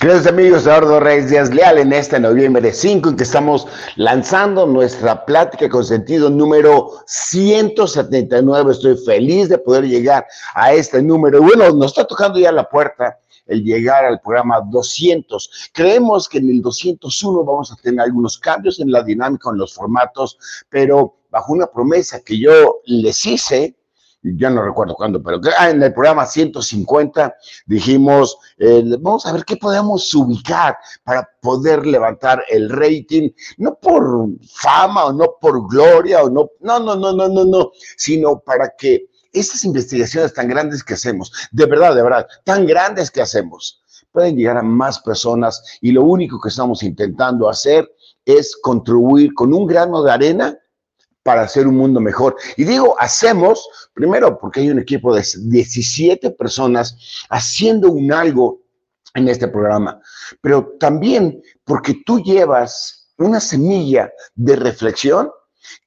Queridos amigos, Eduardo Reyes Díaz Leal en este noviembre 5 en que estamos lanzando nuestra plática con sentido número 179. Estoy feliz de poder llegar a este número. Bueno, nos está tocando ya la puerta el llegar al programa 200. Creemos que en el 201 vamos a tener algunos cambios en la dinámica, en los formatos, pero bajo una promesa que yo les hice ya no recuerdo cuándo, pero ah, en el programa 150 dijimos, eh, vamos a ver qué podemos ubicar para poder levantar el rating, no por fama o no por gloria o no, no, no, no, no, no, no, sino para que estas investigaciones tan grandes que hacemos, de verdad, de verdad, tan grandes que hacemos, pueden llegar a más personas y lo único que estamos intentando hacer es contribuir con un grano de arena para hacer un mundo mejor. Y digo, hacemos, primero porque hay un equipo de 17 personas haciendo un algo en este programa, pero también porque tú llevas una semilla de reflexión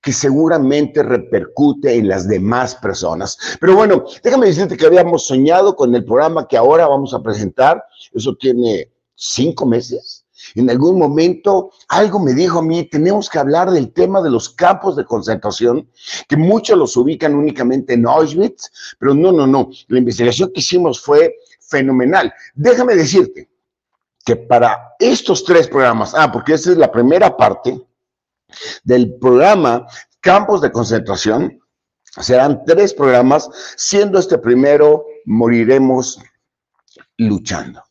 que seguramente repercute en las demás personas. Pero bueno, déjame decirte que habíamos soñado con el programa que ahora vamos a presentar. Eso tiene cinco meses en algún momento algo me dijo a mí, tenemos que hablar del tema de los campos de concentración, que muchos los ubican únicamente en Auschwitz, pero no, no, no. La investigación que hicimos fue fenomenal. Déjame decirte que para estos tres programas, ah, porque esta es la primera parte del programa Campos de Concentración, serán tres programas, siendo este primero Moriremos luchando.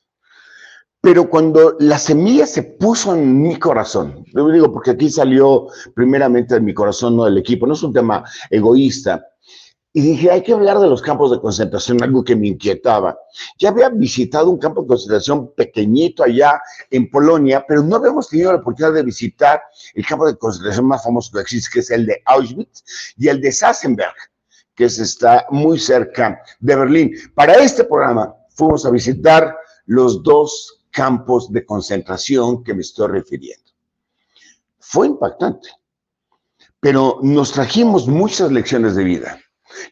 Pero cuando la semilla se puso en mi corazón, yo digo porque aquí salió primeramente de mi corazón, no del equipo, no es un tema egoísta. Y dije, hay que hablar de los campos de concentración, algo que me inquietaba. Ya había visitado un campo de concentración pequeñito allá en Polonia, pero no habíamos tenido la oportunidad de visitar el campo de concentración más famoso que existe, que es el de Auschwitz, y el de Sassenberg, que está muy cerca de Berlín. Para este programa fuimos a visitar los dos campos de concentración que me estoy refiriendo. Fue impactante, pero nos trajimos muchas lecciones de vida.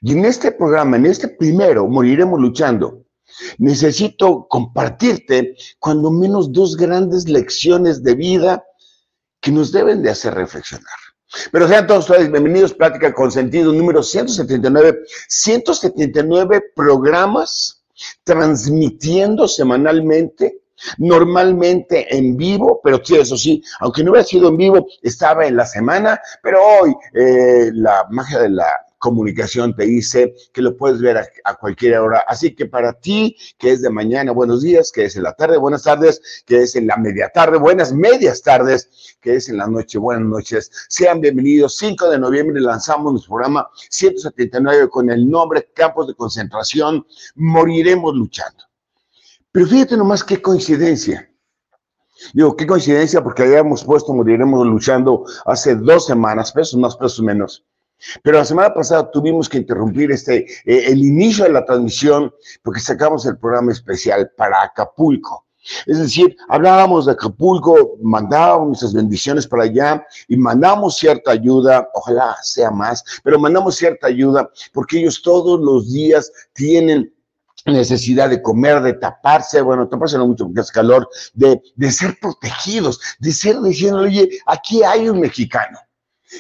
Y en este programa, en este primero, Moriremos luchando, necesito compartirte cuando menos dos grandes lecciones de vida que nos deben de hacer reflexionar. Pero sean todos ustedes bienvenidos, Plática con Sentido número 179, 179 programas transmitiendo semanalmente normalmente en vivo, pero sí, eso sí, aunque no hubiera sido en vivo, estaba en la semana, pero hoy eh, la magia de la comunicación te dice que lo puedes ver a, cualquier hora. Así que para ti, que es de mañana, buenos días, que es en la tarde, buenas tardes, que es en la media tarde, buenas medias tardes, que es en la noche, buenas noches. Sean bienvenidos. 5 de noviembre lanzamos nuestro programa 179 con el nombre Campos de Concentración. Moriremos luchando. Pero fíjate nomás qué coincidencia. Digo, qué coincidencia porque habíamos puesto Moriremos luchando hace dos semanas, pesos más, pesos menos. Pero la semana pasada tuvimos que interrumpir este, eh, el inicio de la transmisión porque sacamos el programa especial para Acapulco. Es decir, hablábamos de Acapulco, mandábamos nuestras bendiciones para allá y mandamos cierta ayuda, ojalá sea más, pero mandamos cierta ayuda porque ellos todos los días tienen necesidad de comer, de taparse, bueno, taparse mucho porque hace calor, de, de ser protegidos, de ser diciendo, oye, aquí hay un mexicano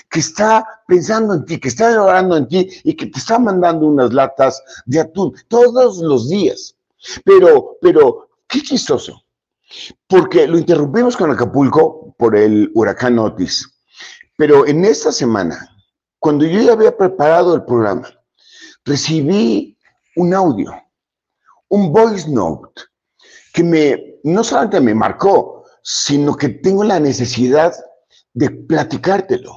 que está pensando en ti, que está orando en ti y que te está mandando unas latas de atún todos los días. Pero, pero, qué chistoso, porque lo interrumpimos con Acapulco por el huracán Otis, pero en esta semana, cuando yo ya había preparado el programa, recibí un audio un voice note que me, no solamente me marcó, sino que tengo la necesidad de platicártelo.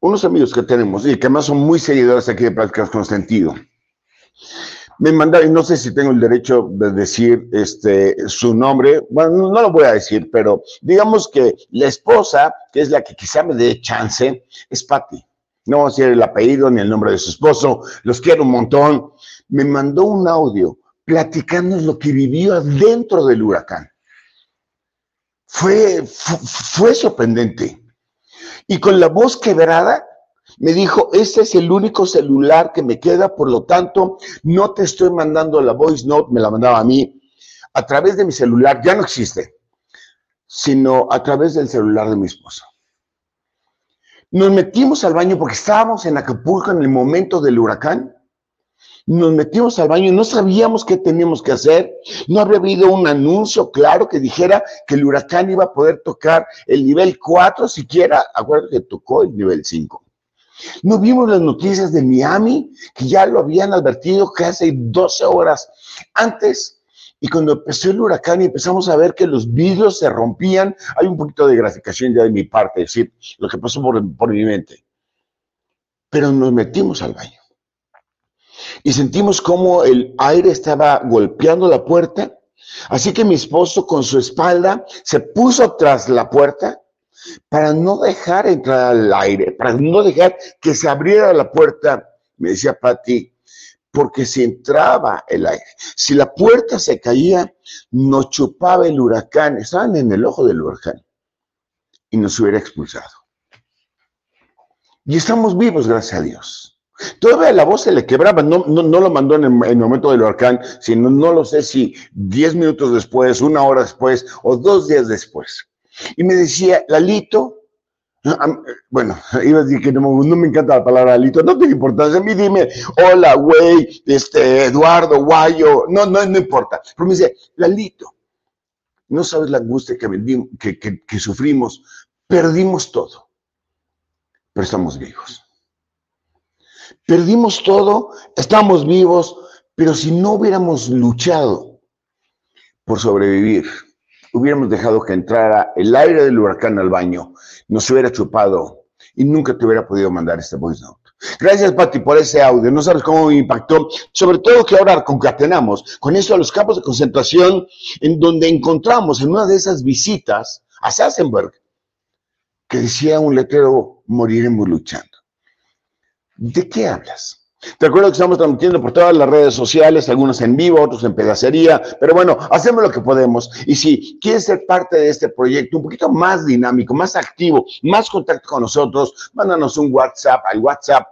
Unos amigos que tenemos y que además son muy seguidores aquí de Prácticas con Sentido, me mandaron, y no sé si tengo el derecho de decir este, su nombre, bueno, no lo voy a decir, pero digamos que la esposa, que es la que quizá me dé chance, es Patty. No voy a decir el apellido ni el nombre de su esposo, los quiero un montón. Me mandó un audio platicándonos lo que vivió dentro del huracán. Fue, fue, sorprendente. Y con la voz quebrada, me dijo, este es el único celular que me queda, por lo tanto, no te estoy mandando la voice note, me la mandaba a mí. a través de mi celular, ya no existe, sino a través del celular de mi esposa. Nos metimos al baño porque estábamos en Acapulco en el momento del huracán. Nos metimos al baño y no sabíamos qué teníamos que hacer. No había habido un anuncio claro que dijera que el huracán iba a poder tocar el nivel 4, siquiera, acuérdate que tocó el nivel 5. No vimos las noticias de Miami, que ya lo habían advertido casi 12 horas antes y cuando empezó el huracán y empezamos a ver que los vidrios se rompían, hay un poquito de graficación ya de mi parte, es decir, lo que pasó por, por mi mente. Pero nos metimos al baño y sentimos como el aire estaba golpeando la puerta. Así que mi esposo con su espalda se puso tras la puerta para no dejar entrar al aire, para no dejar que se abriera la puerta. Me decía Patti, porque si entraba el aire, si la puerta se caía, nos chupaba el huracán, estaban en el ojo del huracán y nos hubiera expulsado. Y estamos vivos, gracias a Dios. Todavía la voz se le quebraba, no, no, lo mandó en el, momento del huracán, sino no lo sé si diez minutos después, una hora después o dos días después. Y me decía, Lalito, bueno, iba a decir que no, me encanta la palabra Alito, no tiene importancia. A mí dime, hola, güey, este, Eduardo, Guayo, no, no, no importa. Pero me dice, Lalito, no sabes la angustia que, que, que sufrimos, perdimos todo, pero estamos vivos. Perdimos todo, estamos vivos, pero si no hubiéramos luchado por sobrevivir, hubiéramos dejado que entrara el aire del huracán al baño, nos hubiera chupado y nunca te hubiera podido mandar este voice note. Gracias, Pati, por ese audio. No sabes cómo me impactó. Sobre todo que ahora concatenamos con eso a los campos de concentración, en donde encontramos en una de esas visitas a Sassenberg, que decía un letrero, moriremos luchando. ¿De qué hablas? Te acuerdo que estamos transmitiendo por todas las redes sociales, algunos en vivo, otros en pedacería, pero bueno, hacemos lo que podemos. Y si quieres ser parte de este proyecto un poquito más dinámico, más activo, más contacto con nosotros, mándanos un WhatsApp al WhatsApp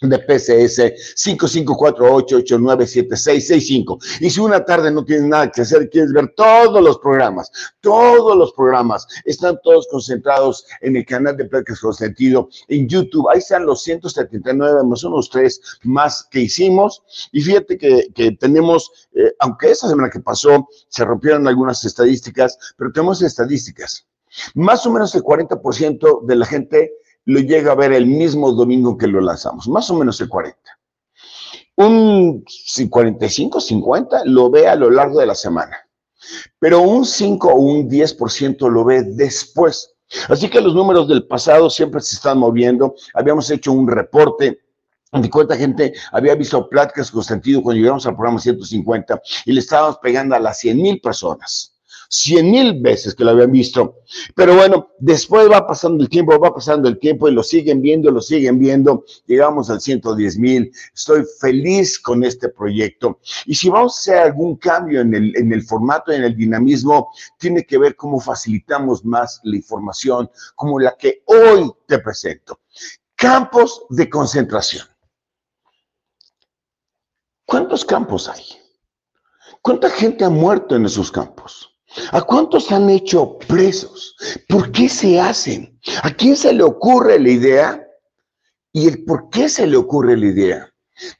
de PCS 5548897665. Y si una tarde no tienes nada que hacer, quieres ver todos los programas, todos los programas, están todos concentrados en el canal de Pláticas con Sentido en YouTube. Ahí están los 179 más unos tres más que hicimos. Y fíjate que, tenemos, eh, aunque esa semana que pasó se rompieron algunas estadísticas, pero tenemos estadísticas. Más o menos el 40% de la gente lo llega a ver el mismo domingo que lo lanzamos, más o menos el 40. Un 45, 50 lo ve a lo largo de la semana, pero un 5 o un 10% lo ve después. Así que los números del pasado siempre se están moviendo. Habíamos hecho un reporte de cuánta gente había visto pláticas con sentido cuando llegamos al programa 150 y le estábamos pegando a las 100 mil personas cien mil veces que lo habían visto. Pero bueno, después va pasando el tiempo, va pasando el tiempo y lo siguen viendo, lo siguen viendo. Llegamos al 110 mil. Estoy feliz con este proyecto. Y si vamos a hacer algún cambio en el, en el formato, en el dinamismo, tiene que ver cómo facilitamos más la información, como la que hoy te presento. Campos de concentración. ¿Cuántos campos hay? ¿Cuánta gente ha muerto en esos campos? ¿A cuántos han hecho presos? ¿Por qué se hacen? ¿A quién se le ocurre la idea? ¿Y el por qué se le ocurre la idea?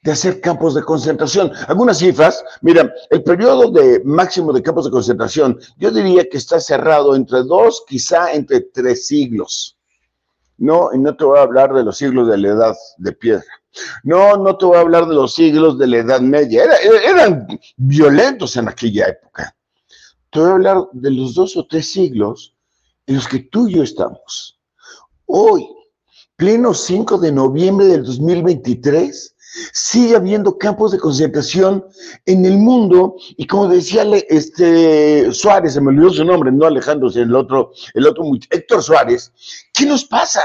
de hacer campos de concentración. Algunas cifras, mira, el periodo de máximo de campos de concentración, yo diría que está cerrado entre dos, quizá entre tres siglos. No, y no te voy a hablar de los siglos de la edad de piedra. No, no te voy a hablar de los siglos de la edad media. eran violentos en aquella época. Te voy a hablar de los dos o tres siglos en los que tú y yo estamos. Hoy, pleno 5 de noviembre del 2023, sigue habiendo campos de concentración en el mundo y como decía este Suárez, se me olvidó su nombre, no Alejandro, sino el otro, el otro, Héctor Suárez, ¿qué nos pasa?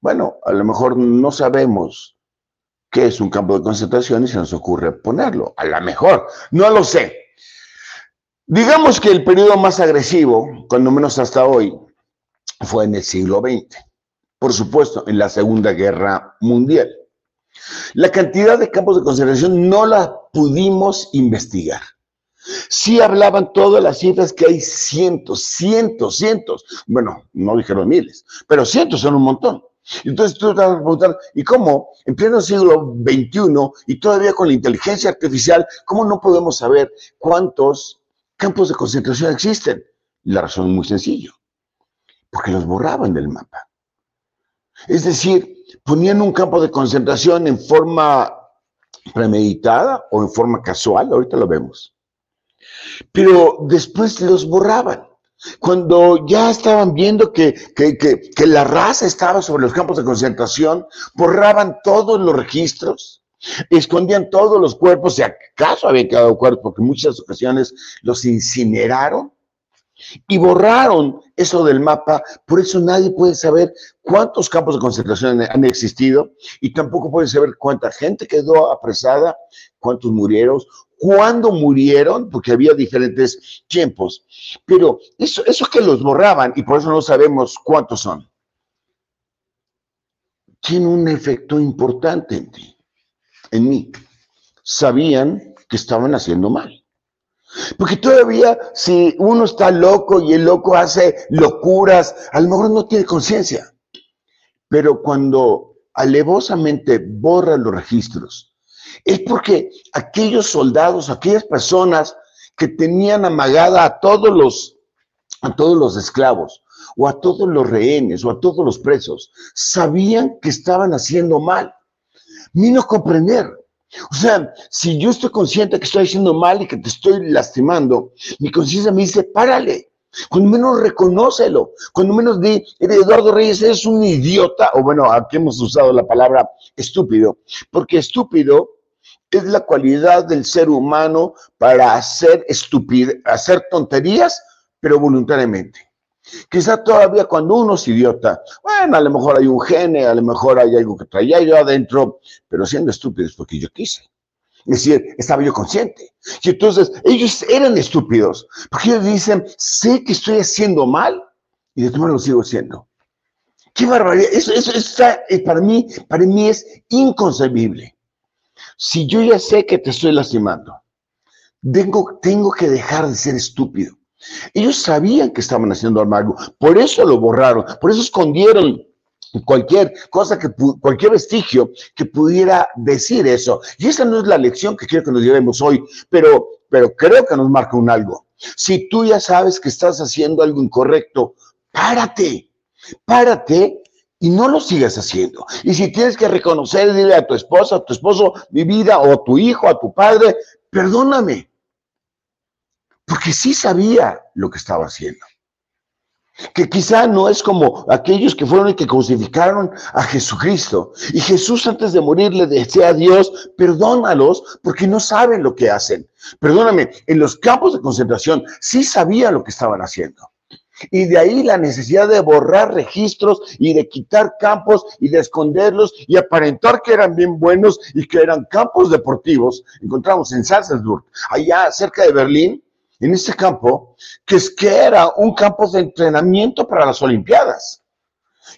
Bueno, a lo mejor no sabemos qué es un campo de concentración y se nos ocurre ponerlo, a lo mejor, no lo sé, Digamos que el periodo más agresivo, cuando menos hasta hoy, fue en el siglo XX. Por supuesto, en la Segunda Guerra Mundial. La cantidad de campos de concentración no la pudimos investigar. Sí hablaban todas las cifras que hay cientos, cientos, cientos. Bueno, no dijeron miles, pero cientos son un montón. Entonces tú te vas a preguntar, ¿y cómo en pleno siglo XXI y todavía con la inteligencia artificial, cómo no podemos saber cuántos campos de concentración existen? La razón es muy sencilla, porque los borraban del mapa. Es decir, ponían un campo de concentración en forma premeditada o en forma casual, ahorita lo vemos. Pero después los borraban. Cuando ya estaban viendo que, que, la raza estaba sobre los campos de concentración, borraban todos los registros, escondían todos los cuerpos, si acaso había quedado cuerpos, porque en muchas ocasiones los incineraron y borraron eso del mapa, por eso nadie puede saber cuántos campos de concentración han existido y tampoco puede saber cuánta gente quedó apresada, cuántos murieron, cuándo murieron, porque había diferentes tiempos. Pero eso, eso que los borraban y por eso no sabemos cuántos son, tiene un efecto importante en ti, en mí. Sabían que estaban haciendo mal. Porque todavía si uno está loco y el loco hace locuras, a lo mejor no tiene conciencia. Pero cuando alevosamente borra los registros, es porque aquellos soldados, aquellas personas que tenían amagada a todos los, a todos los esclavos, o a todos los rehenes, o a todos los presos, sabían que estaban haciendo mal. A comprender o sea, si yo estoy consciente que estoy haciendo mal y que te estoy lastimando, mi conciencia me dice, párale. Cuando menos reconócelo, cuando menos di, Eduardo Reyes, eres un idiota, o bueno, aquí hemos usado la palabra estúpido, porque estúpido es la cualidad del ser humano para hacer estupidez, hacer tonterías, pero voluntariamente. Quizá todavía cuando uno es idiota, bueno, a lo mejor hay un gene, a lo mejor hay algo que traía yo adentro, pero siendo estúpidos porque yo quise. Es decir, estaba yo consciente. Y entonces ellos eran estúpidos, porque ellos dicen, sé que estoy haciendo mal y de todas lo sigo haciendo. Qué barbaridad. Eso, eso, está, eh, para, mí, para mí es inconcebible. Si yo ya sé que te estoy lastimando, tengo, tengo que dejar de ser estúpido. Ellos sabían que estaban haciendo algo, por eso lo borraron, por eso escondieron cualquier cosa que cualquier vestigio que pudiera decir eso. Y esa no es la lección que quiero que nos llevemos hoy, pero pero creo que nos marca un algo. Si tú ya sabes que estás haciendo algo incorrecto, párate. Párate y no lo sigas haciendo. Y si tienes que reconocer, dile a tu esposa, a tu esposo, mi vida, o a tu hijo, a tu padre, perdóname porque sí sabía lo que estaba haciendo. Que quizá no es como aquellos que fueron y que crucificaron a Jesucristo. Y Jesús antes de morir le decía a Dios, perdónalos porque no saben lo que hacen. Perdóname, en los campos de concentración sí sabía lo que estaban haciendo. Y de ahí la necesidad de borrar registros y de quitar campos y de esconderlos y aparentar que eran bien buenos y que eran campos deportivos. Encontramos en Salzburg, allá cerca de Berlín, en ese campo, que es que era un campo de entrenamiento para las Olimpiadas.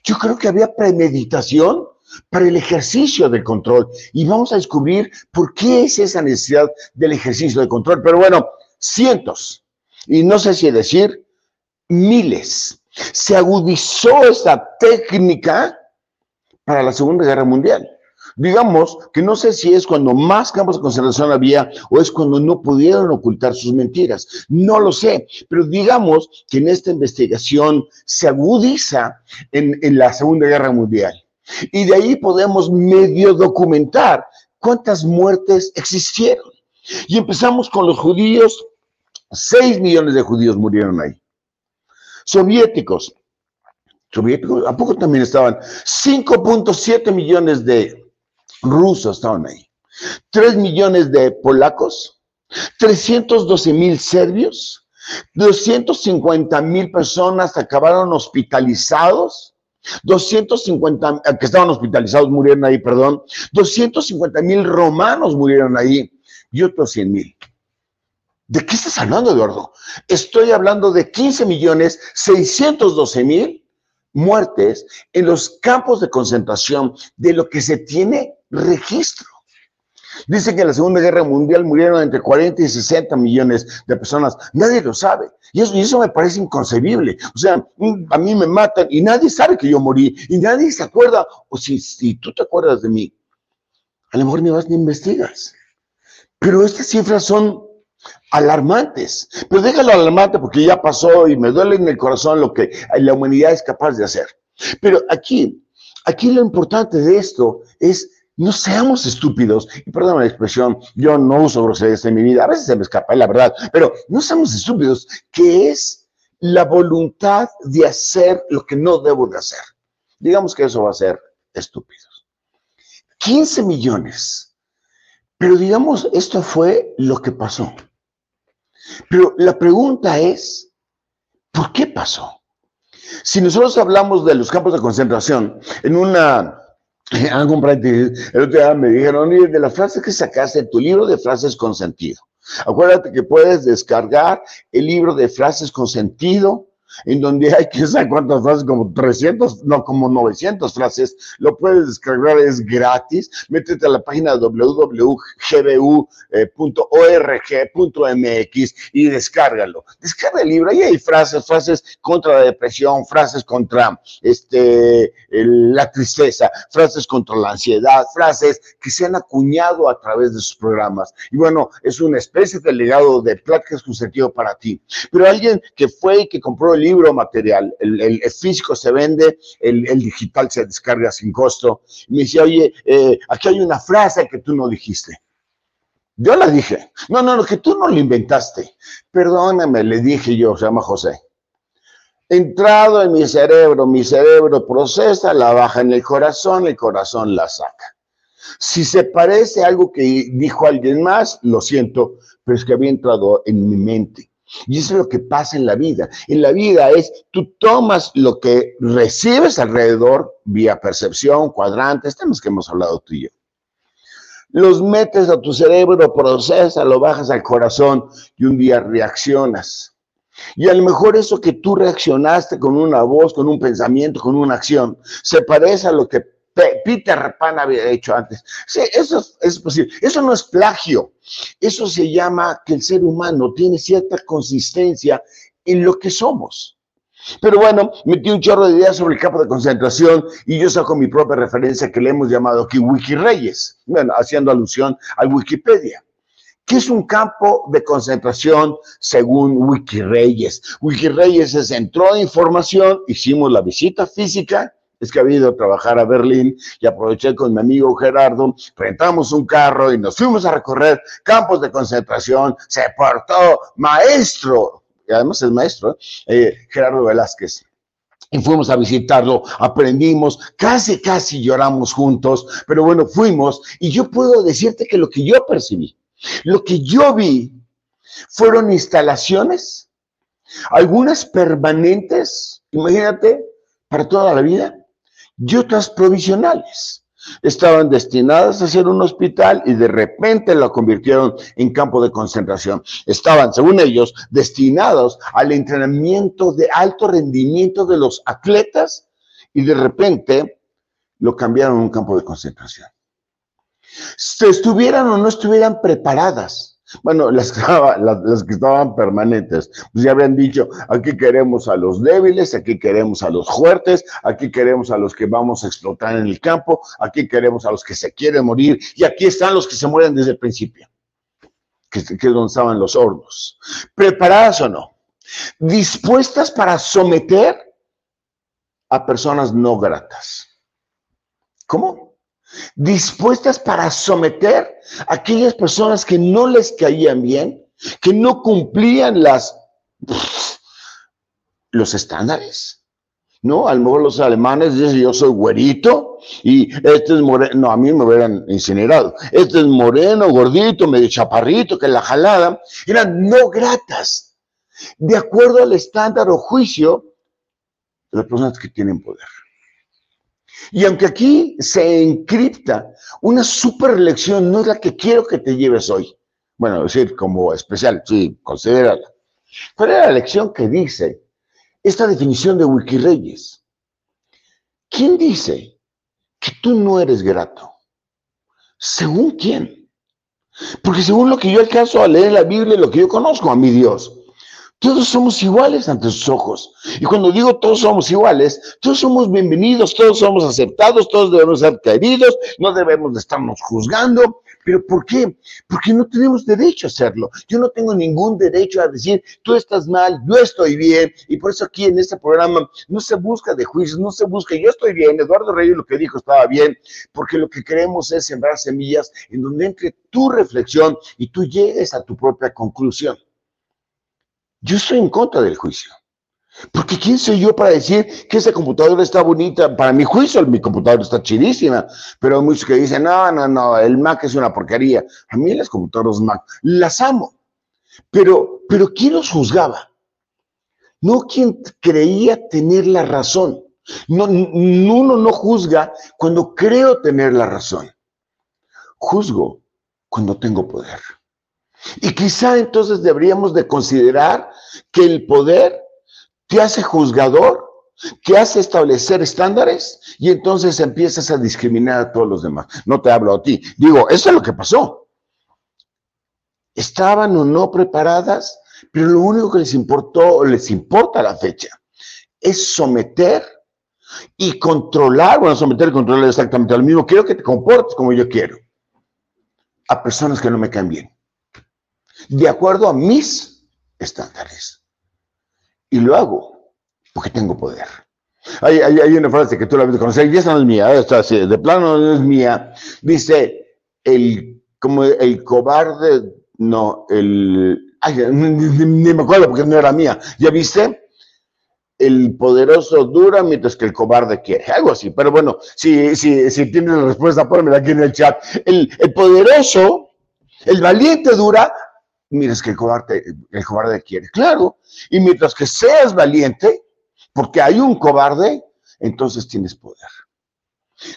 Yo creo que había premeditación para el ejercicio de control y vamos a descubrir por qué es esa necesidad del ejercicio de control. Pero bueno, cientos, y no sé si decir miles, se agudizó esta técnica para la Segunda Guerra Mundial. Digamos que no sé si es cuando más campos de concentración había o es cuando no pudieron ocultar sus mentiras. No lo sé, pero digamos que en esta investigación se agudiza en, en la Segunda Guerra Mundial. Y de ahí podemos medio documentar cuántas muertes existieron. Y empezamos con los judíos. Seis millones de judíos murieron ahí. Soviéticos. Soviéticos, ¿a poco también estaban? 5.7 millones de rusos estaban ahí, 3 millones de polacos, 312 mil serbios, 250 mil personas acabaron hospitalizados, 250 eh, que estaban hospitalizados murieron ahí, perdón, 250 mil romanos murieron ahí y otros 100 mil. ¿De qué estás hablando, Eduardo? Estoy hablando de 15 millones 612 mil muertes en los campos de concentración de lo que se tiene registro. Dicen que en la Segunda Guerra Mundial murieron entre 40 y 60 millones de personas. Nadie lo sabe. Y eso, me parece inconcebible. O sea, a mí me matan y nadie sabe que yo morí. Y nadie se acuerda. O si, si tú te acuerdas de mí, a lo mejor ni vas ni investigas. Pero estas cifras son alarmantes. Pero déjalo alarmante porque ya pasó y me duele en el corazón lo que la humanidad es capaz de hacer. Pero aquí, aquí lo importante de esto es no seamos estúpidos, y perdón la expresión, yo no uso groserías en mi vida, a veces se me escapa, la verdad, pero no seamos estúpidos, que es la voluntad de hacer lo que no debo de hacer. Digamos que eso va a ser estúpidos. 15 millones. Pero digamos, esto fue lo que pasó. Pero la pregunta es, ¿por qué pasó? Si nosotros hablamos de los campos de concentración, en una algo práctico, el otro día me dijeron, de las frases que sacaste tu libro de frases con sentido. Acuérdate que puedes descargar el libro de frases con sentido en donde hay que saber cuántas frases, como 300, no, como 900 frases, lo puedes descargar, es gratis. Métete a la página www.gbu.org.mx y descárgalo. Descarga el libro, ahí hay frases, frases contra la depresión, frases contra este, la tristeza, frases contra la ansiedad, frases que se han acuñado a través de sus programas. Y bueno, es una especie de legado de pláticas con sentido para ti. Pero alguien que fue y que compró el libro material, el, físico se vende, el, digital se descarga sin costo. me decía, oye, eh, aquí hay una frase que tú no dijiste. Yo la dije. No, no, no, que tú no la inventaste. Perdóname, le dije yo, se llama José. Entrado en mi cerebro, mi cerebro procesa, la baja en el corazón, el corazón la saca. Si se parece a algo que dijo alguien más, lo siento, pero es que había entrado en mi mente. Y eso es lo que pasa en la vida. En la vida es, tú tomas lo que recibes alrededor vía percepción, cuadrantes, temas que hemos hablado tú y yo. Los metes a tu cerebro, procesas, lo bajas al corazón y un día reaccionas. Y a lo mejor eso que tú reaccionaste con una voz, con un pensamiento, con una acción, se parece a lo que Peter Pan había hecho antes. Sí, eso es, posible. Eso no es plagio. Eso se llama que el ser humano tiene cierta consistencia en lo que somos. Pero bueno, metí un chorro de ideas sobre el campo de concentración y yo saco mi propia referencia que le hemos llamado aquí Wikireyes, bueno, haciendo alusión al Wikipedia. ¿Qué es un campo de concentración según Wikireyes? Wikireyes se centró en información, hicimos la visita física, es que había ido a trabajar a Berlín y aproveché con mi amigo Gerardo, rentamos un carro y nos fuimos a recorrer campos de concentración, se portó maestro, y además es maestro, eh, Gerardo Velázquez. Y fuimos a visitarlo, aprendimos, casi, casi lloramos juntos, pero bueno, fuimos y yo puedo decirte que lo que yo percibí, lo que yo vi, fueron instalaciones, algunas permanentes, imagínate, para toda la vida, y otras provisionales. Estaban destinadas a ser un hospital y de repente lo convirtieron en campo de concentración. Estaban, según ellos, destinados al entrenamiento de alto rendimiento de los atletas y de repente lo cambiaron en un campo de concentración. Si estuvieran o no estuvieran preparadas bueno, las, las, que estaban permanentes, pues ya habían dicho, aquí queremos a los débiles, aquí queremos a los fuertes, aquí queremos a los que vamos a explotar en el campo, aquí queremos a los que se quieren morir, y aquí están los que se mueren desde el principio, que, que es donde estaban los hornos. ¿Preparadas o no? Dispuestas para someter a personas no gratas. ¿Cómo? Dispuestas para someter a aquellas personas que no les caían bien, que no cumplían las, los estándares. ¿No? A lo mejor los alemanes dicen, yo soy güerito y este es moreno, no, a mí me hubieran incinerado. Este es moreno, gordito, medio chaparrito, que la jalada, eran no gratas, de acuerdo al estándar o juicio de las personas que tienen poder. Y aunque aquí se encripta una super lección, no es la que quiero que te lleves hoy. Bueno, decir, como especial, sí, considérala. ¿Cuál es la lección que dice esta definición de Wikireyes? ¿Quién dice que tú no eres grato? ¿Según quién? Porque según lo que yo alcanzo a leer en la Biblia, lo que yo conozco a mi Dios, todos somos iguales ante sus ojos. Y cuando digo todos somos iguales, todos somos bienvenidos, todos somos aceptados, todos debemos ser queridos, no debemos de estarnos juzgando. ¿Pero por qué? Porque no tenemos derecho a hacerlo. Yo no tengo ningún derecho a decir, tú estás mal, yo estoy bien. Y por eso aquí en este programa no se busca de juicios, no se busca, yo estoy bien, Eduardo Reyes lo que dijo estaba bien, porque lo que queremos es sembrar semillas en donde entre tu reflexión y tú llegues a tu propia conclusión. Yo estoy en contra del juicio. Porque ¿quién soy yo para decir que esa computadora está bonita? Para mi juicio, mi computadora está chidísima, pero hay muchos que dicen, no, no, no, el Mac es una porquería. A mí las computadoras Mac las amo, pero, pero ¿quién los juzgaba? No quien creía tener la razón. No, uno no juzga cuando creo tener la razón. Juzgo cuando tengo poder. Y quizá entonces deberíamos de considerar que el poder te hace juzgador, te hace establecer estándares y entonces empiezas a discriminar a todos los demás. No te hablo a ti. Digo, eso es lo que pasó. Estaban o no preparadas, pero lo único que les importó o les importa a la fecha es someter y controlar, bueno, someter y controlar exactamente lo mismo. Quiero que te comportes como yo quiero a personas que no me caen bien de acuerdo a mis estándares. Y lo hago porque tengo poder. Hay, una frase que tú la conocer, y esa no es mía, esta así, de plano no es mía. Dice, el, como el cobarde, no, el, ay, ni, me acuerdo porque no era mía. ¿Ya viste? el poderoso dura mientras que el cobarde quiere. Algo así. Pero bueno, si, si, si tienes la respuesta, ponmela aquí en el chat. El, el, poderoso, el valiente dura mientras que el cobarde, el cobarde quiere. Claro, y mientras que seas valiente, porque hay un cobarde, entonces tienes poder.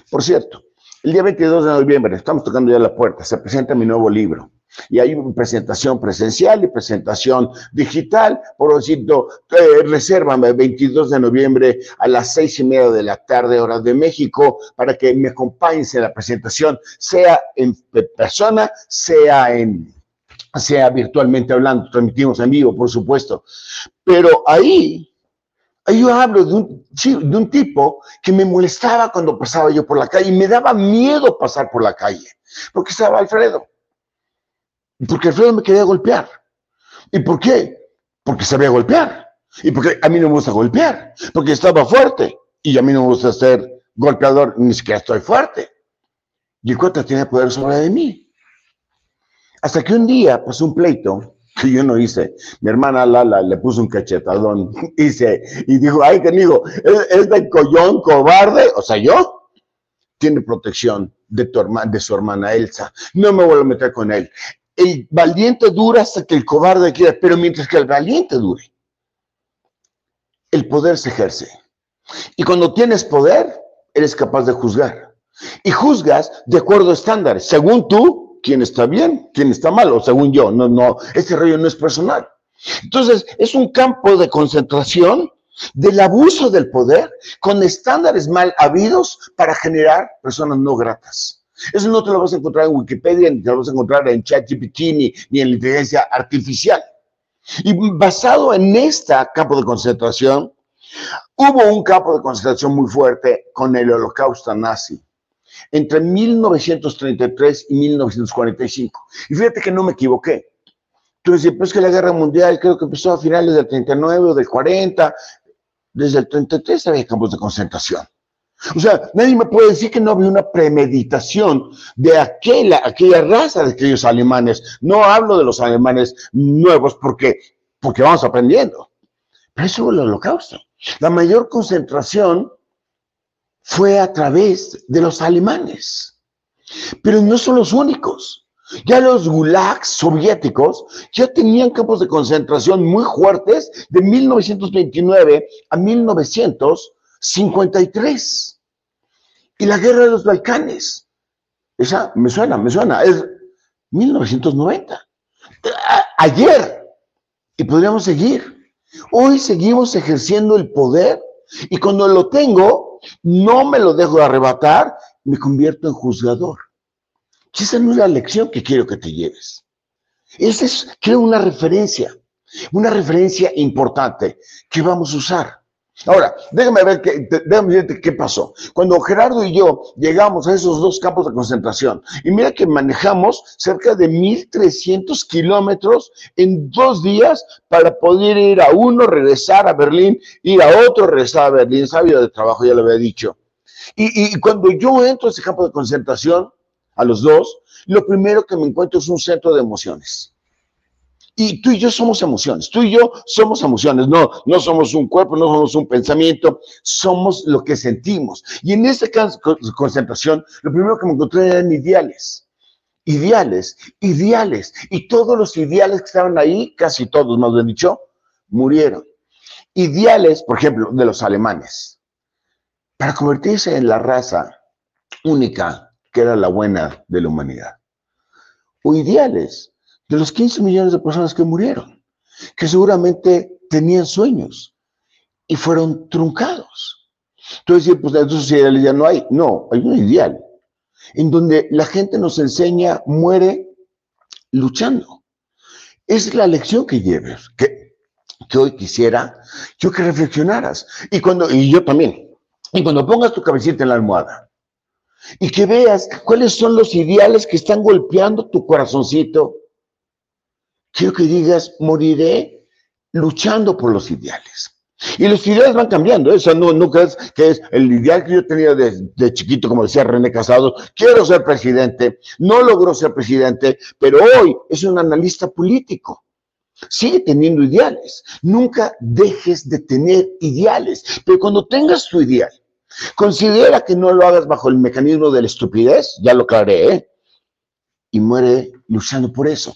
Por cierto, el día 22 de noviembre, estamos tocando ya la puerta, se presenta mi nuevo libro. Y hay una presentación presencial y presentación digital. Por lo tanto, eh, resérvame el 22 de noviembre a las seis y media de la tarde, hora de México, para que me acompañes en la presentación, sea en persona, sea en sea virtualmente hablando, transmitimos en vivo, por supuesto. Pero ahí, ahí yo hablo de un, de un tipo que me molestaba cuando pasaba yo por la calle y me daba miedo pasar por la calle, porque estaba Alfredo. Porque Alfredo me quería golpear. ¿Y por qué? Porque sabía golpear. Y porque a mí no me gusta golpear. Porque estaba fuerte. Y a mí no me gusta ser golpeador, ni siquiera estoy fuerte. Y el cuate tiene poder sobre de mí. Hasta que un día pasó un pleito que yo no hice. Mi hermana Lala le puso un cachetadón hice, y dijo, ay, que digo, es, de collón, cobarde. O sea, yo tiene protección de, tu de su hermana Elsa. No me vuelvo a meter con él. El valiente dura hasta que el cobarde quiera, pero mientras que el valiente dure, el poder se ejerce. Y cuando tienes poder, eres capaz de juzgar. Y juzgas de acuerdo a estándares. Según tú, quién está bien, quién está mal, o según yo, no, no, este rollo no es personal. Entonces, es un campo de concentración del abuso del poder con estándares mal habidos para generar personas no gratas. Eso no te lo vas a encontrar en Wikipedia, ni te lo vas a encontrar en ChatGPT, ni, ni en la inteligencia artificial. Y basado en este campo de concentración, hubo un campo de concentración muy fuerte con el holocausto nazi entre 1933 y 1945. Y fíjate que no me equivoqué. Entonces, pues que la guerra mundial creo que empezó a finales del 39 o del 40. Desde el 33 había campos de concentración. O sea, nadie me puede decir que no había una premeditación de aquella, aquella raza de aquellos alemanes. No hablo de los alemanes nuevos porque, porque vamos aprendiendo. Pero eso fue el holocausto. La mayor concentración fue a través de los alemanes. Pero no son los únicos. Ya los gulags soviéticos ya tenían campos de concentración muy fuertes de 1929 a 1953. Y la guerra de los Balcanes. Esa me suena, me suena. Es 1990. Ayer. Y podríamos seguir. Hoy seguimos ejerciendo el poder y cuando lo tengo, no me lo dejo arrebatar, me convierto en juzgador. Esa no es la lección que quiero que te lleves. Esa es, creo, una referencia, una referencia importante que vamos a usar. Ahora, déjame ver qué, déjame decirte qué pasó. Cuando Gerardo y yo llegamos a esos dos campos de concentración, y mira que manejamos cerca de 1.300 kilómetros en dos días para poder ir a uno, regresar a Berlín, ir a otro, regresar a Berlín, sabio de trabajo, ya lo había dicho. Y, y cuando yo entro a ese campo de concentración, a los dos, lo primero que me encuentro es un centro de emociones. Y tú y yo somos emociones, tú y yo somos emociones, no, no somos un cuerpo, no somos un pensamiento, somos lo que sentimos. Y en esta concentración, lo primero que me encontré eran ideales, ideales, ideales. Y todos los ideales que estaban ahí, casi todos, más bien dicho, murieron. Ideales, por ejemplo, de los alemanes, para convertirse en la raza única que era la buena de la humanidad. O ideales de los 15 millones de personas que murieron, que seguramente tenían sueños y fueron truncados. Entonces, pues esos ideales ya no hay. No, hay un ideal en donde la gente nos enseña, muere luchando. Es la lección que lleves, que, que hoy quisiera yo que reflexionaras. Y, cuando, y yo también. Y cuando pongas tu cabecita en la almohada y que veas cuáles son los ideales que están golpeando tu corazoncito, quiero que digas, moriré luchando por los ideales. Y los ideales van cambiando, ¿eh? no, no crees que es el ideal que yo tenía de, de, chiquito, como decía René Casado, quiero ser presidente, no logró ser presidente, pero hoy es un analista político. Sigue teniendo ideales, nunca dejes de tener ideales, pero cuando tengas tu ideal, considera que no lo hagas bajo el mecanismo de la estupidez, ya lo aclaré, ¿eh? y muere luchando por eso.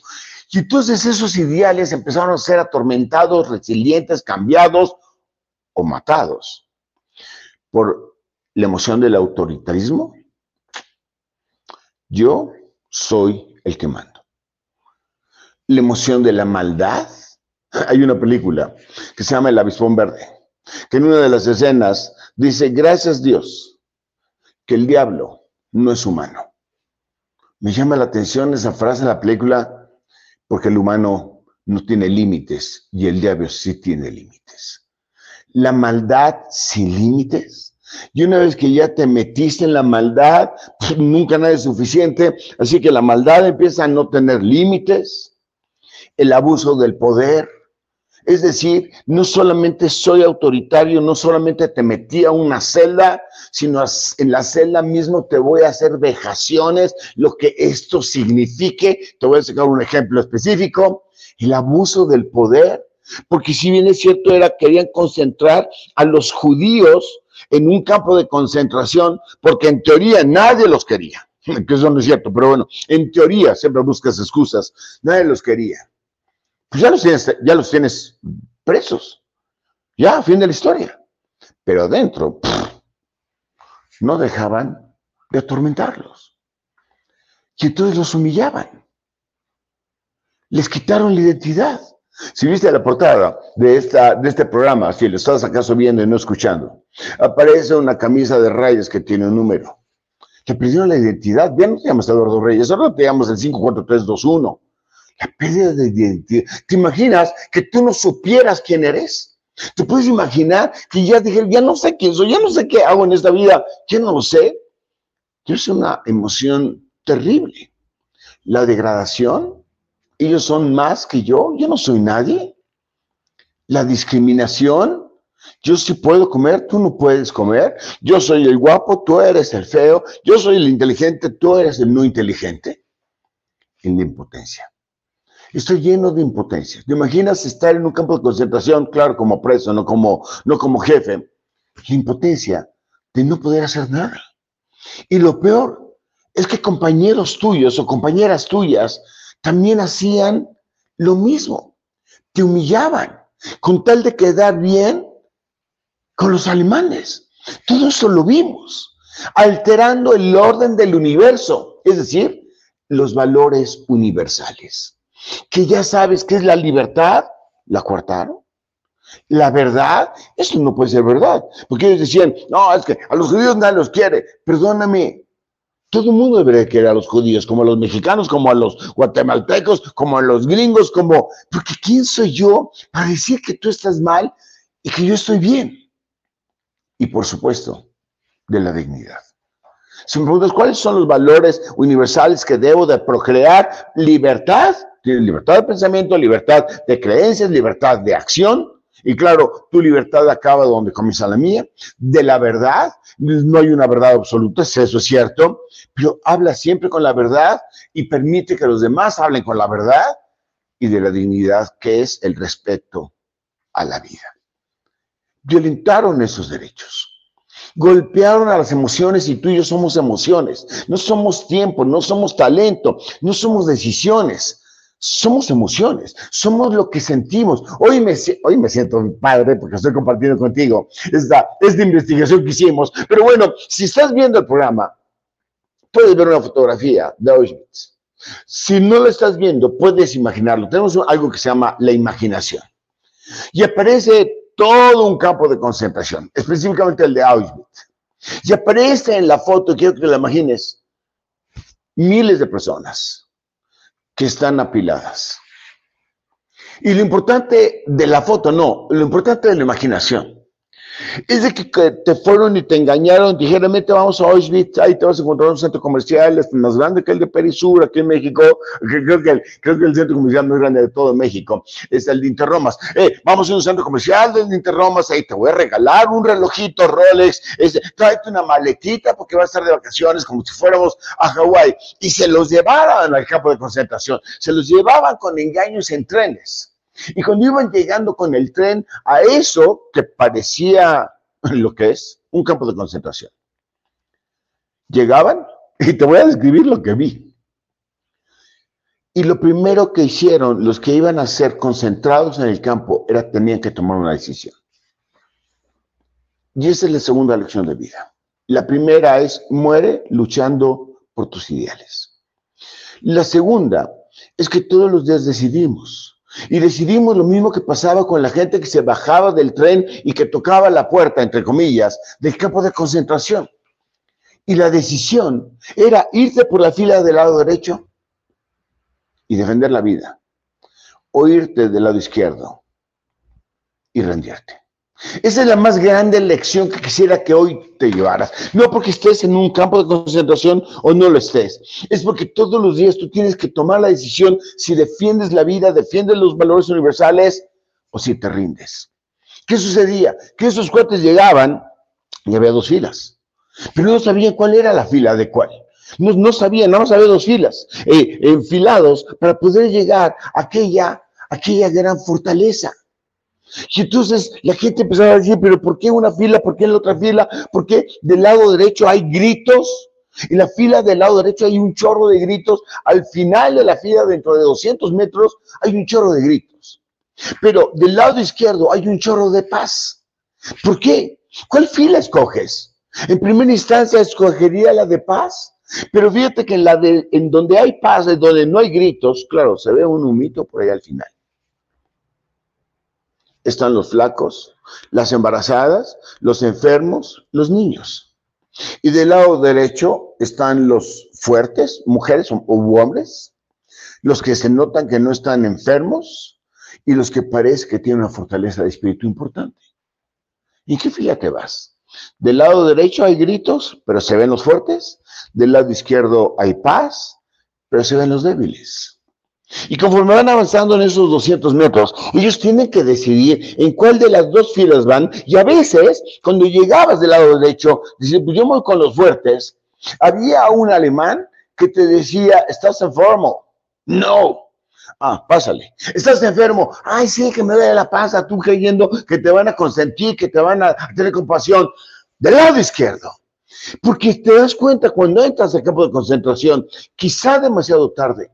Y entonces esos ideales empezaron a ser atormentados, resilientes, cambiados o matados por la emoción del autoritarismo. Yo soy el que mando. La emoción de la maldad. Hay una película que se llama El avispón verde, que en una de las escenas dice, gracias Dios, que el diablo no es humano. Me llama la atención esa frase en la película porque el humano no tiene límites y el diablo sí tiene límites. La maldad sin límites. Y una vez que ya te metiste en la maldad, pues nunca nada es suficiente. Así que la maldad empieza a no tener límites. El abuso del poder. Es decir, no solamente soy autoritario, no solamente te metí a una celda, sino en la celda mismo te voy a hacer vejaciones, lo que esto signifique. Te voy a sacar un ejemplo específico, el abuso del poder, porque si bien es cierto, era querían concentrar a los judíos en un campo de concentración, porque en teoría nadie los quería, que eso no es cierto, pero bueno, en teoría siempre buscas excusas, nadie los quería. Pues ya los tienes, ya los tienes presos, ya, fin de la historia. Pero adentro, no dejaban de atormentarlos. Y entonces los humillaban. Les quitaron la identidad. Si viste la portada de, esta, de este programa, si lo estás acaso viendo y no escuchando, aparece una camisa de rayas que tiene un número. Te perdieron la identidad. Ya no te llamas Eduardo Reyes, ahora te llamas el 54321. La pérdida de identidad. ¿Te imaginas que tú no supieras quién eres? ¿Te puedes imaginar que ya dije, ya no sé quién soy, ya no sé qué hago en esta vida, ya no lo sé? Es una emoción terrible. La degradación, ellos son más que yo, yo no soy nadie. La discriminación, yo sí puedo comer, tú no puedes comer. Yo soy el guapo, tú eres el feo. Yo soy el inteligente, tú eres el no inteligente. En la impotencia. Estoy lleno de impotencia. ¿Te imaginas estar en un campo de concentración, claro, como preso, no como, no como jefe? La impotencia de no poder hacer nada. Y lo peor es que compañeros tuyos o compañeras tuyas también hacían lo mismo. Te humillaban con tal de quedar bien con los alemanes. Todo eso lo vimos, alterando el orden del universo, es decir, los valores universales que ya sabes qué es la libertad, la coartaron. La verdad, eso no puede ser verdad. Porque ellos decían, no, es que a los judíos nadie los quiere. Perdóname, Todo el mundo debería querer a los judíos, como a los mexicanos, como a los guatemaltecos, como a los gringos, como, porque ¿quién soy yo para decir que tú estás mal y que yo estoy bien? Y por supuesto, de la dignidad. Si me preguntas cuáles son los valores universales que debo de procrear, libertad, libertad de pensamiento, libertad de creencias, libertad de acción, y claro, tu libertad acaba donde comienza la mía, de la verdad, no hay una verdad absoluta, eso es cierto, pero habla siempre con la verdad y permite que los demás hablen con la verdad y de la dignidad que es el respeto a la vida. Violentaron esos derechos. Golpearon a las emociones y tú y yo somos emociones. No somos tiempo, no somos talento, no somos decisiones somos emociones, somos lo que sentimos. Hoy me, hoy me siento padre porque estoy compartiendo contigo esta, esta investigación que hicimos. Pero bueno, si estás viendo el programa, puedes ver una fotografía de Auschwitz. Si no lo estás viendo, puedes imaginarlo. Tenemos algo que se llama la imaginación. Y aparece todo un campo de concentración, específicamente el de Auschwitz. Y aparece en la foto, quiero que la imagines, miles de personas que están apiladas. Y lo importante de la foto, no, lo importante de la imaginación. Es de que, te fueron y te engañaron, dijeron, vete, vamos a Auschwitz, ahí te vas a encontrar un centro comercial este, más grande que el de Perisur, aquí en México, creo que, el, creo que el centro comercial más grande de todo México es el de Interromas. Eh, vamos a un centro comercial de Interromas, ahí te voy a regalar un relojito Rolex, este, tráete una maletita porque vas a estar de vacaciones como si fuéramos a Hawái. Y se los llevaban al campo de concentración, se los llevaban con engaños en trenes. Y cuando iban llegando con el tren a eso que parecía lo que es un campo de concentración, llegaban y te voy a describir lo que vi. Y lo primero que hicieron los que iban a ser concentrados en el campo era tenían que tomar una decisión. Y esa es la segunda lección de vida. La primera es muere luchando por tus ideales. La segunda es que todos los días decidimos y decidimos lo mismo que pasaba con la gente que se bajaba del tren y que tocaba la puerta, entre comillas, del campo de concentración. Y la decisión era irte por la fila del lado derecho y defender la vida, o irte del lado izquierdo y rendirte. Esa es la más grande lección que quisiera que hoy te llevaras. No porque estés en un campo de concentración o no lo estés. Es porque todos los días tú tienes que tomar la decisión si defiendes la vida, defiendes los valores universales o si te rindes. ¿Qué sucedía? Que esos cuates llegaban y había dos filas. Pero no sabían cuál era la fila de cuál. No, no sabían, nada más había dos filas eh, enfilados para poder llegar a aquella, aquella gran fortaleza. Y entonces la gente empezaba a decir, pero ¿por qué una fila? ¿Por qué en la otra fila? ¿Por qué del lado derecho hay gritos? Y la fila del lado derecho hay un chorro de gritos. Al final de la fila, dentro de 200 metros, hay un chorro de gritos. Pero del lado izquierdo hay un chorro de paz. ¿Por qué? ¿Cuál fila escoges? En primera instancia escogería la de paz. Pero fíjate que en, la de, en donde hay paz, en donde no hay gritos, claro, se ve un humito por ahí al final están los flacos, las embarazadas, los enfermos, los niños. Y del lado derecho están los fuertes, mujeres u hombres, los que se notan que no están enfermos y los que parece que tienen una fortaleza de espíritu importante. ¿Y qué fila te vas? Del lado derecho hay gritos, pero se ven los fuertes. Del lado izquierdo hay paz, pero se ven los débiles. Y conforme van avanzando en esos 200 metros, ellos tienen que decidir en cuál de las dos filas van. Y a veces, cuando llegabas del lado derecho, dices, pues yo voy con los fuertes. Había un alemán que te decía, estás enfermo. No. Ah, pásale. Estás enfermo. Ay, sí, que me duele la panza, tú creyendo que te van a consentir, que te van a tener compasión. Del lado izquierdo. Porque te das cuenta cuando entras al campo de concentración, quizá demasiado tarde,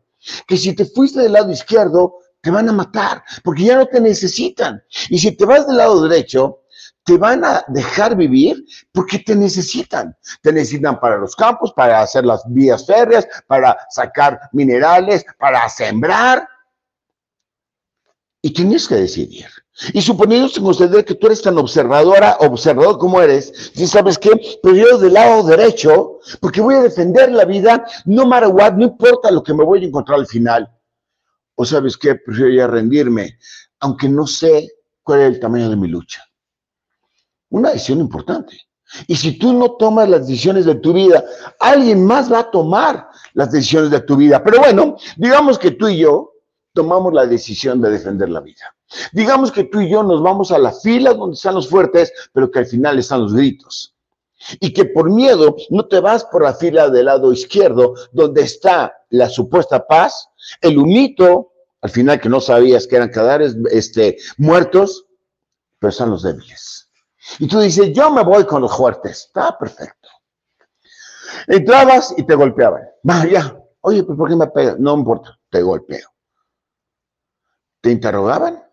que si te fuiste del lado izquierdo, te van a matar, porque ya no te necesitan. Y si te vas del lado derecho, te van a dejar vivir porque te necesitan. Te necesitan para los campos, para hacer las vías férreas, para sacar minerales, para sembrar. Y tienes que decidir. Y considerar que tú eres tan observadora, observador como eres, si sabes qué, yo del lado derecho, porque voy a defender la vida, no matter what, no importa lo que me voy a encontrar al final. O sabes qué, prefiero ya rendirme, aunque no sé cuál es el tamaño de mi lucha. Una decisión importante. Y si tú no tomas las decisiones de tu vida, alguien más va a tomar las decisiones de tu vida. Pero bueno, digamos que tú y yo tomamos la decisión de defender la vida. Digamos que tú y yo nos vamos a la fila donde están los fuertes, pero que al final están los gritos. Y que por miedo no te vas por la fila del lado izquierdo, donde está la supuesta paz, el humito, al final que no sabías que eran cadáveres este, muertos, pero están los débiles. Y tú dices, yo me voy con los fuertes. Está perfecto. Entrabas y te golpeaban. Va, ya. Oye, ¿por qué me pegas? No importa, te golpeo. ¿Te interrogaban?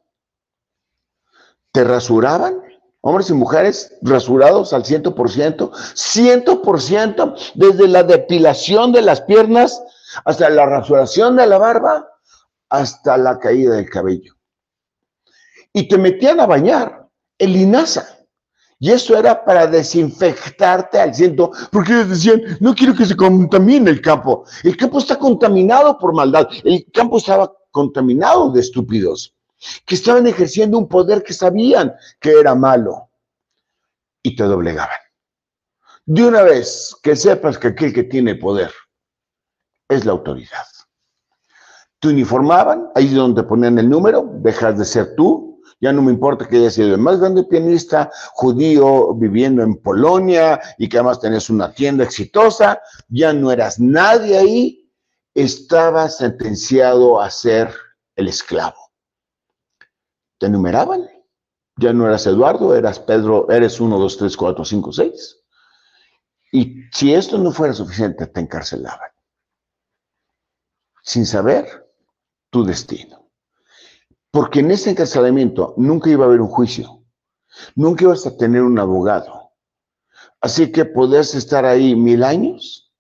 ¿Te rasuraban? Hombres y mujeres rasurados al 100%, 100% desde la depilación de las piernas hasta la rasuración de la barba, hasta la caída del cabello. Y te metían a bañar el linaza. Y eso era para desinfectarte al ciento, porque decían, no quiero que se contamine el campo. El campo está contaminado por maldad. El campo estaba contaminados de estúpidos, que estaban ejerciendo un poder que sabían que era malo y te doblegaban. De una vez que sepas que aquel que tiene poder es la autoridad. Te uniformaban, ahí es donde ponían el número, dejas de ser tú, ya no me importa que hayas sido el más grande pianista judío viviendo en Polonia y que además tenés una tienda exitosa, ya no eras nadie ahí, estaba sentenciado a ser el esclavo. Te numeraban. Ya no eras Eduardo, eras Pedro, eres uno, dos, tres, cuatro, cinco, seis. Y si esto no fuera suficiente, te encarcelaban. Sin saber tu destino. Porque en ese encarcelamiento nunca iba a haber un juicio. Nunca ibas a tener un abogado. Así que podés estar ahí mil años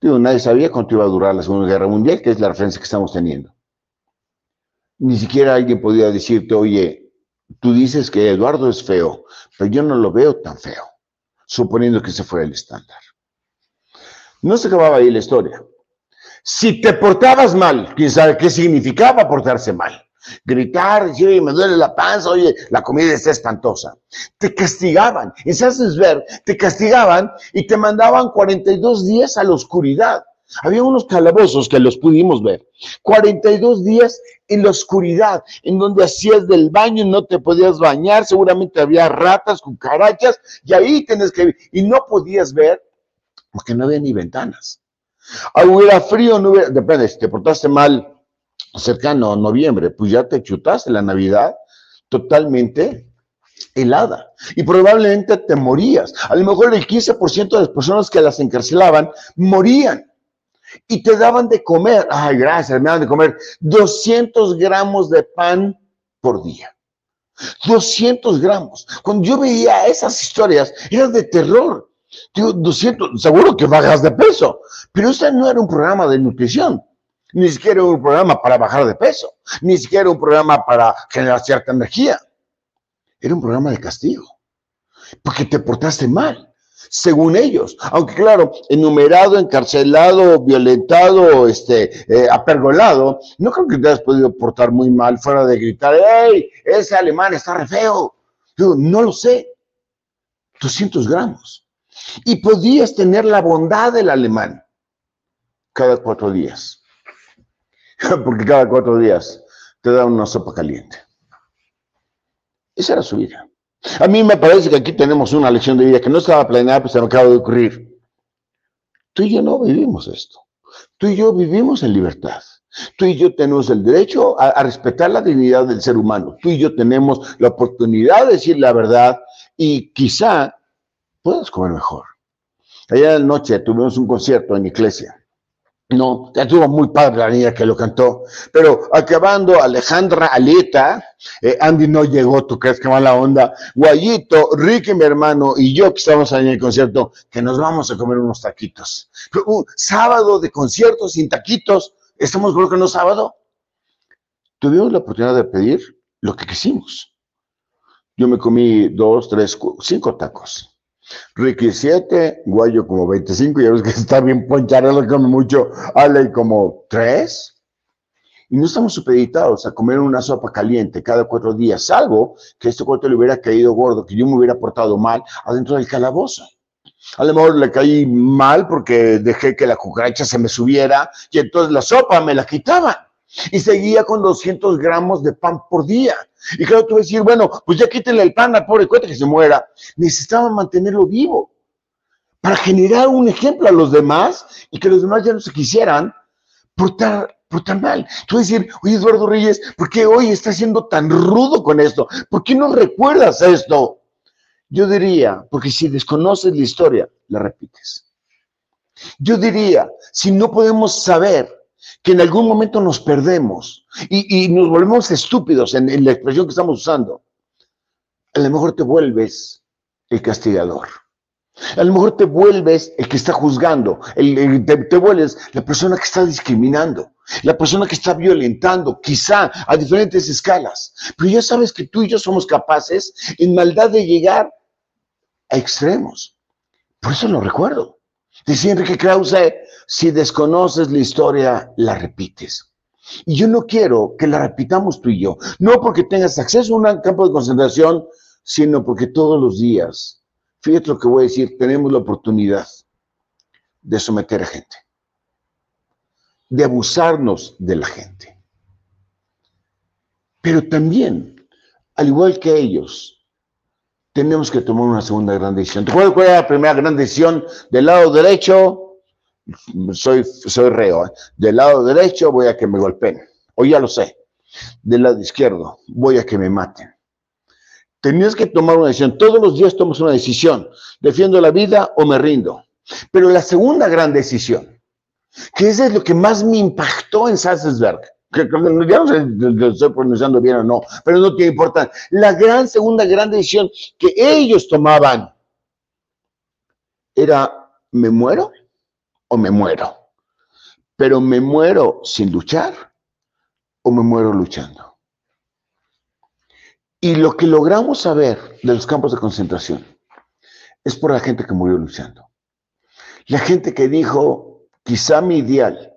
Digo, nadie sabía cuánto iba a durar la Segunda Guerra Mundial, que es la referencia que estamos teniendo. Ni siquiera alguien podía decirte, oye, tú dices que Eduardo es feo, pero yo no lo veo tan feo, suponiendo que ese fuera el estándar. No se acababa ahí la historia. Si te portabas mal, quién sabe qué significaba portarse mal gritar, decir, me duele la panza, oye, la comida está espantosa. Te castigaban, en ver, te castigaban y te mandaban 42 días a la oscuridad. Había unos calabozos que los pudimos ver. 42 días en la oscuridad, en donde hacías del baño no te podías bañar, seguramente había ratas, cucarachas, y ahí tienes que y no podías ver porque no había ni ventanas. Ah, hubiera frío, no hubiera, depende, si te portaste mal, cercano a noviembre, pues ya te chutaste la Navidad totalmente helada y probablemente te morías. A lo mejor el 15% de las personas que las encarcelaban morían y te daban de comer, ay, gracias, me daban de comer 200 gramos de pan por día. 200 gramos. Cuando yo veía esas historias, eran de terror. Digo, 200, seguro que bajas de peso, pero este no era un programa de nutrición ni siquiera un programa para bajar de peso, ni siquiera un programa para generar cierta energía. Era un programa de castigo, porque te portaste mal, según ellos. Aunque claro, enumerado, encarcelado, violentado, este, eh, apergolado, no creo que te hayas podido portar muy mal fuera de gritar, ¡hey! Ese alemán está re feo. no lo sé. 200 gramos. Y podías tener la bondad del alemán cada cuatro días. porque cada cuatro días te da una sopa caliente. Esa era su vida. A mí me parece que aquí tenemos una lección de vida que no estaba planeada, pero se me acaba de ocurrir. Tú y yo no vivimos esto. Tú y yo vivimos en libertad. Tú y yo tenemos el derecho a, respetar la dignidad del ser humano. Tú y yo tenemos la oportunidad de decir la verdad y quizá puedas comer mejor. Ayer anoche tuvimos un concierto en iglesia no, estuvo muy padre la niña que lo cantó. Pero acabando, Alejandra Aleta, eh, Andy no llegó, tú crees que va la onda. Guayito, Ricky, mi hermano, y yo que estamos ahí en el concierto, que nos vamos a comer unos taquitos. Un sábado de conciertos sin taquitos. ¿Estamos no sábado? Tuvimos la oportunidad de pedir lo que quisimos. Yo me comí dos, tres, cinco tacos. Ricky 7, Guayo como 25, ya ves que está bien ponchado, come mucho, Ale como 3. Y no estamos supeditados a comer una sopa caliente cada cuatro días, salvo que este cuarto le hubiera caído gordo, que yo me hubiera portado mal adentro del calabozo. A lo mejor le caí mal porque dejé que la cucaracha se me subiera y entonces la sopa me la quitaban. Y seguía con 200 gramos de pan por día. Y claro, tú vas a decir, bueno, pues ya quítenle el pan al pobre cuete que se muera. Necesitaba mantenerlo vivo para generar un ejemplo a los demás y que los demás ya no se quisieran portar, portar mal. Tú vas a decir, oye, Eduardo Reyes, ¿por qué hoy estás siendo tan rudo con esto? ¿Por qué no recuerdas esto? Yo diría, porque si desconoces la historia, la repites. Yo diría, si no podemos saber que en algún momento nos perdemos y, nos volvemos estúpidos en, la expresión que estamos usando, a lo mejor te vuelves el castigador. A lo mejor te vuelves el que está juzgando, te, vuelves la persona que está discriminando, la persona que está violentando, quizá a diferentes escalas. Pero ya sabes que tú y yo somos capaces en maldad de llegar a extremos. Por eso lo recuerdo. Decía Enrique Krause, si desconoces la historia, la repites. Y yo no quiero que la repitamos tú y yo, no porque tengas acceso a un campo de concentración, sino porque todos los días, fíjate lo que voy a decir, tenemos la oportunidad de someter a gente, de abusarnos de la gente. Pero también, al igual que ellos, tenemos que tomar una segunda gran decisión. ¿Te acuerdas cuál era la primera gran decisión? Del lado derecho, soy, soy reo, ¿eh? del lado derecho voy a que me golpeen, o ya lo sé. Del lado izquierdo voy a que me maten. Tenías que tomar una decisión. Todos los días tomas una decisión. ¿Defiendo la vida o me rindo? Pero la segunda gran decisión, que es lo que más me impactó en Salzberg, que, ya no sé si estoy pronunciando bien o no, pero no tiene importancia. La gran segunda gran decisión que ellos tomaban era, ¿me muero o me muero? Pero me muero sin luchar o me muero luchando. Y lo que logramos saber de los campos de concentración es por la gente que murió luchando. La gente que dijo, quizá mi ideal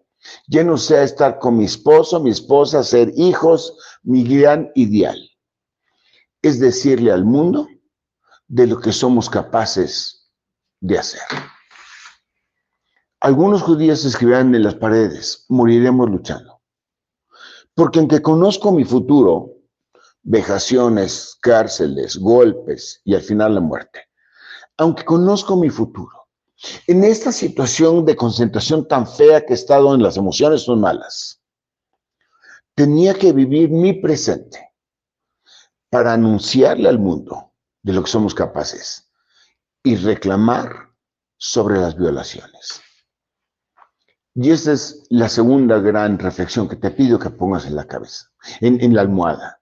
ya no sea estar con mi esposo, mi esposa, ser hijos, mi gran ideal. Es decirle al mundo de lo que somos capaces de hacer. Algunos judíos escribían en las paredes, moriremos luchando. Porque aunque conozco mi futuro, vejaciones, cárceles, golpes y al final la muerte, aunque conozco mi futuro, en esta situación de concentración tan fea que he estado en las emociones son malas, tenía que vivir mi presente para anunciarle al mundo de lo que somos capaces y reclamar sobre las violaciones. Y esa es la segunda gran reflexión que te pido que pongas en la cabeza, en, en la almohada.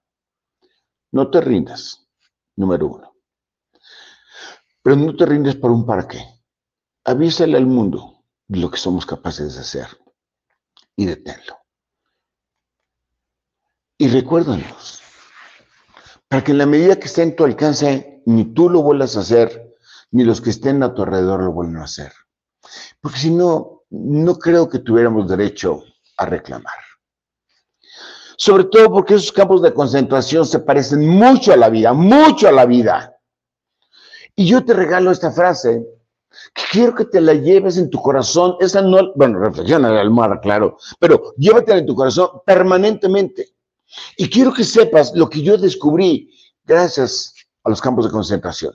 No te rindas, número uno. Pero no te rindes por un para qué avísale al mundo lo que somos capaces de hacer y deténlo. Y recuérdanos, para que en la medida que esté en tu alcance, ni tú lo vuelvas a hacer, ni los que estén a tu alrededor lo vuelvan a hacer. Porque si no, no creo que tuviéramos derecho a reclamar. Sobre todo porque esos campos de concentración se parecen mucho a la vida, mucho a la vida. Y yo te regalo esta frase Quiero que te la lleves en tu corazón. Esa no, bueno, reflexiona la almohada, claro, pero llévatela en tu corazón permanentemente. Y quiero que sepas lo que yo descubrí gracias a los campos de concentración.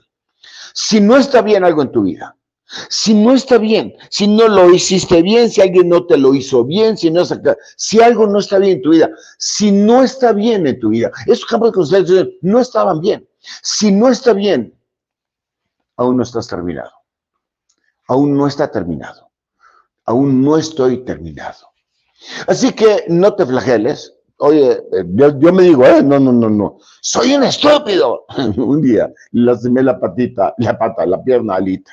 Si no está bien algo en tu vida, si no está bien, si no lo hiciste bien, si alguien no te lo hizo bien, si, no, si algo no está bien en tu vida, si no está bien en tu vida, esos campos de concentración no estaban bien. Si no está bien, aún no estás terminado aún no está terminado. Aún no estoy terminado. Así que no te flageles. Oye, eh, yo, me digo, eh, no, no, no, no, soy un estúpido. un día le lastimé la patita, la pata, la pierna alita.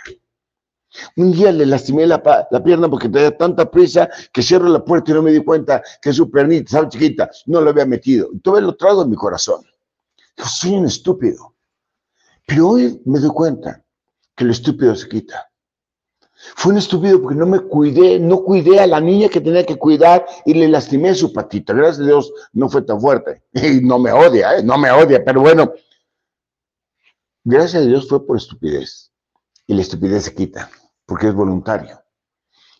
Un día le lastimé la, la, pierna porque tenía tanta prisa que cierro la puerta y no me di cuenta que su pernita, estaba chiquita, no lo había metido. Entonces lo traigo en mi corazón. soy un estúpido. Pero hoy me doy cuenta que el estúpido se quita. Fue un estúpido porque no me cuidé, no cuidé a la niña que tenía que cuidar y le lastimé su patita. Gracias a Dios no fue tan fuerte. Y no me odia, ¿eh? no me odia, pero bueno, gracias a Dios fue por estupidez. Y la estupidez se quita porque es voluntario.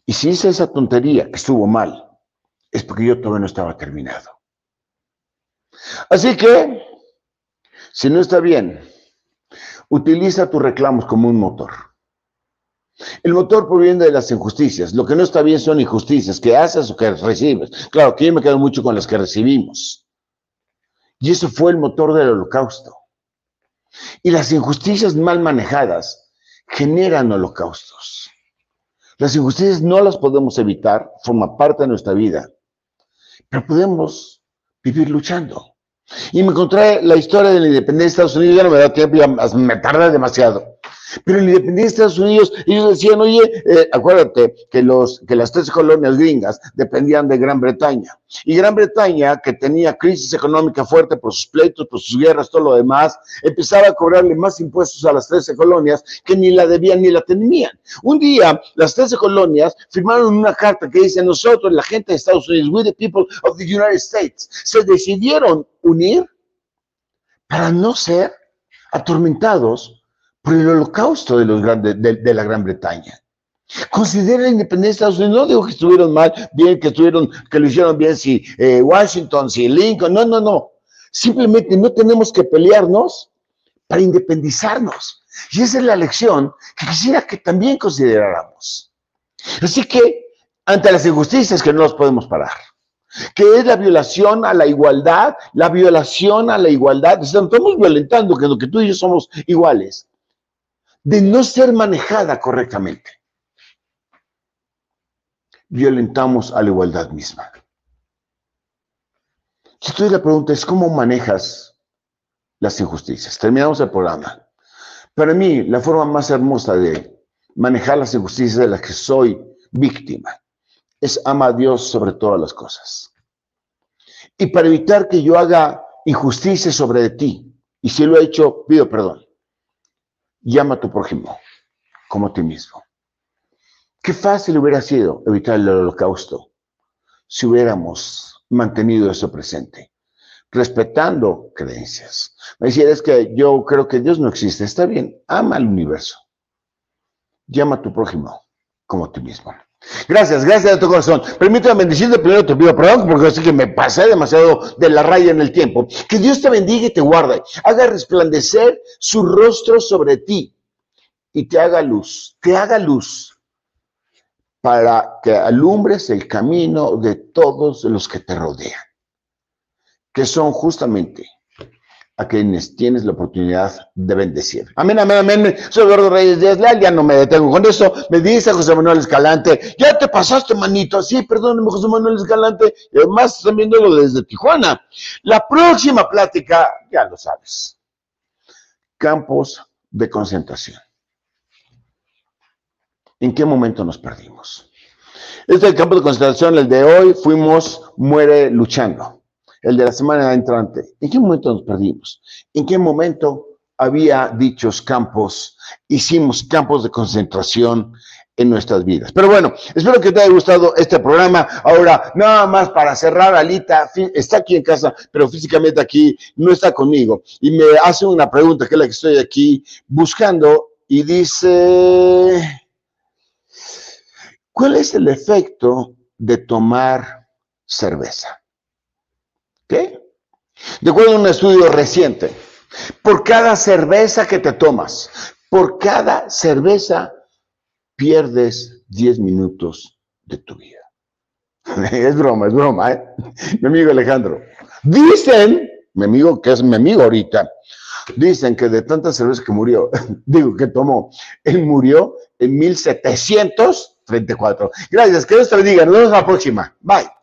Y si hice esa tontería que estuvo mal, es porque yo todavía no estaba terminado. Así que, si no está bien, utiliza tus reclamos como un motor. El motor proviene de las injusticias. Lo que no está bien son injusticias que haces o que recibes. Claro, que yo me quedo mucho con las que recibimos. Y eso fue el motor del holocausto. Y las injusticias mal manejadas generan holocaustos. Las injusticias no las podemos evitar, forma parte de nuestra vida, pero podemos vivir luchando. Y me encontré la historia de la independencia de Estados Unidos, ya no me da tiempo, ya me tarda demasiado. Pero en la independencia de Estados Unidos, ellos decían, oye, eh, acuérdate que, los, que las tres colonias gringas dependían de Gran Bretaña. Y Gran Bretaña, que tenía crisis económica fuerte por sus pleitos, por sus guerras, todo lo demás, empezaba a cobrarle más impuestos a las 13 colonias que ni la debían ni la tenían. Un día, las 13 colonias firmaron una carta que dice, nosotros, la gente de Estados Unidos, we the people of the United States, se decidieron unir para no ser atormentados por el holocausto de, los grandes, de, la Gran Bretaña. Considera la independencia de Estados Unidos. No digo que estuvieron mal, bien, que estuvieron, que lo hicieron bien, si eh, Washington, si Lincoln. No, no, no. Simplemente no tenemos que pelearnos para independizarnos. Y esa es la lección que quisiera que también consideráramos. Así que, ante las injusticias que no nos podemos parar, que es la violación a la igualdad, la violación a la igualdad, estamos violentando que lo que tú y yo somos iguales de no ser manejada correctamente, violentamos a la igualdad misma. Tú la pregunta es, ¿cómo manejas las injusticias? Terminamos el programa. Para mí, la forma más hermosa de manejar las injusticias de las que soy víctima es ama a Dios sobre todas las cosas. Y para evitar que yo haga injusticia sobre ti, y si lo he hecho, pido perdón llama a tu prójimo como a ti mismo. Qué fácil hubiera sido evitar el holocausto si hubiéramos mantenido eso presente, respetando creencias. Me decía, es que yo creo que Dios no existe. Está bien, ama al universo. Llama a tu prójimo como a ti mismo. Gracias, gracias a tu corazón. Permítame bendecirte primero, te pido perdón porque así que me pasé demasiado de la raya en el tiempo. Que Dios te bendiga y te guarde, haga resplandecer su rostro sobre ti y te haga luz, te haga luz para que alumbres el camino de todos los que te rodean, que son justamente a quienes tienes la oportunidad de bendecir. Amén, amén, amén. Soy Eduardo Reyes Díaz Leal, ya no me detengo con eso. Me dice José Manuel Escalante, ya te pasaste, manito. Sí, perdóneme, José Manuel Escalante. Y además están viéndolo desde Tijuana. La próxima plática, ya lo sabes. Campos de concentración. ¿En qué momento nos perdimos? Este campo de concentración, el de hoy, fuimos muere luchando el de la semana entrante. ¿En qué momento nos perdimos? ¿En qué momento había dichos campos, hicimos campos de concentración en nuestras vidas. Pero bueno, espero que te haya gustado este programa. Ahora, nada más para cerrar, Alita está aquí en casa, pero físicamente aquí no está conmigo. Y me hace una pregunta, que es la que estoy aquí buscando, y dice, ¿cuál es el efecto de tomar cerveza? De acuerdo a un estudio reciente, por cada cerveza que te tomas, por cada cerveza pierdes 10 minutos de tu vida. Es broma, es broma, ¿eh? Mi amigo Alejandro. Dicen, mi amigo, que es mi amigo ahorita, dicen que de tantas cervezas que murió, digo que tomó, él murió en 1734. Gracias, que Dios te bendiga. Nos vemos la próxima. Bye.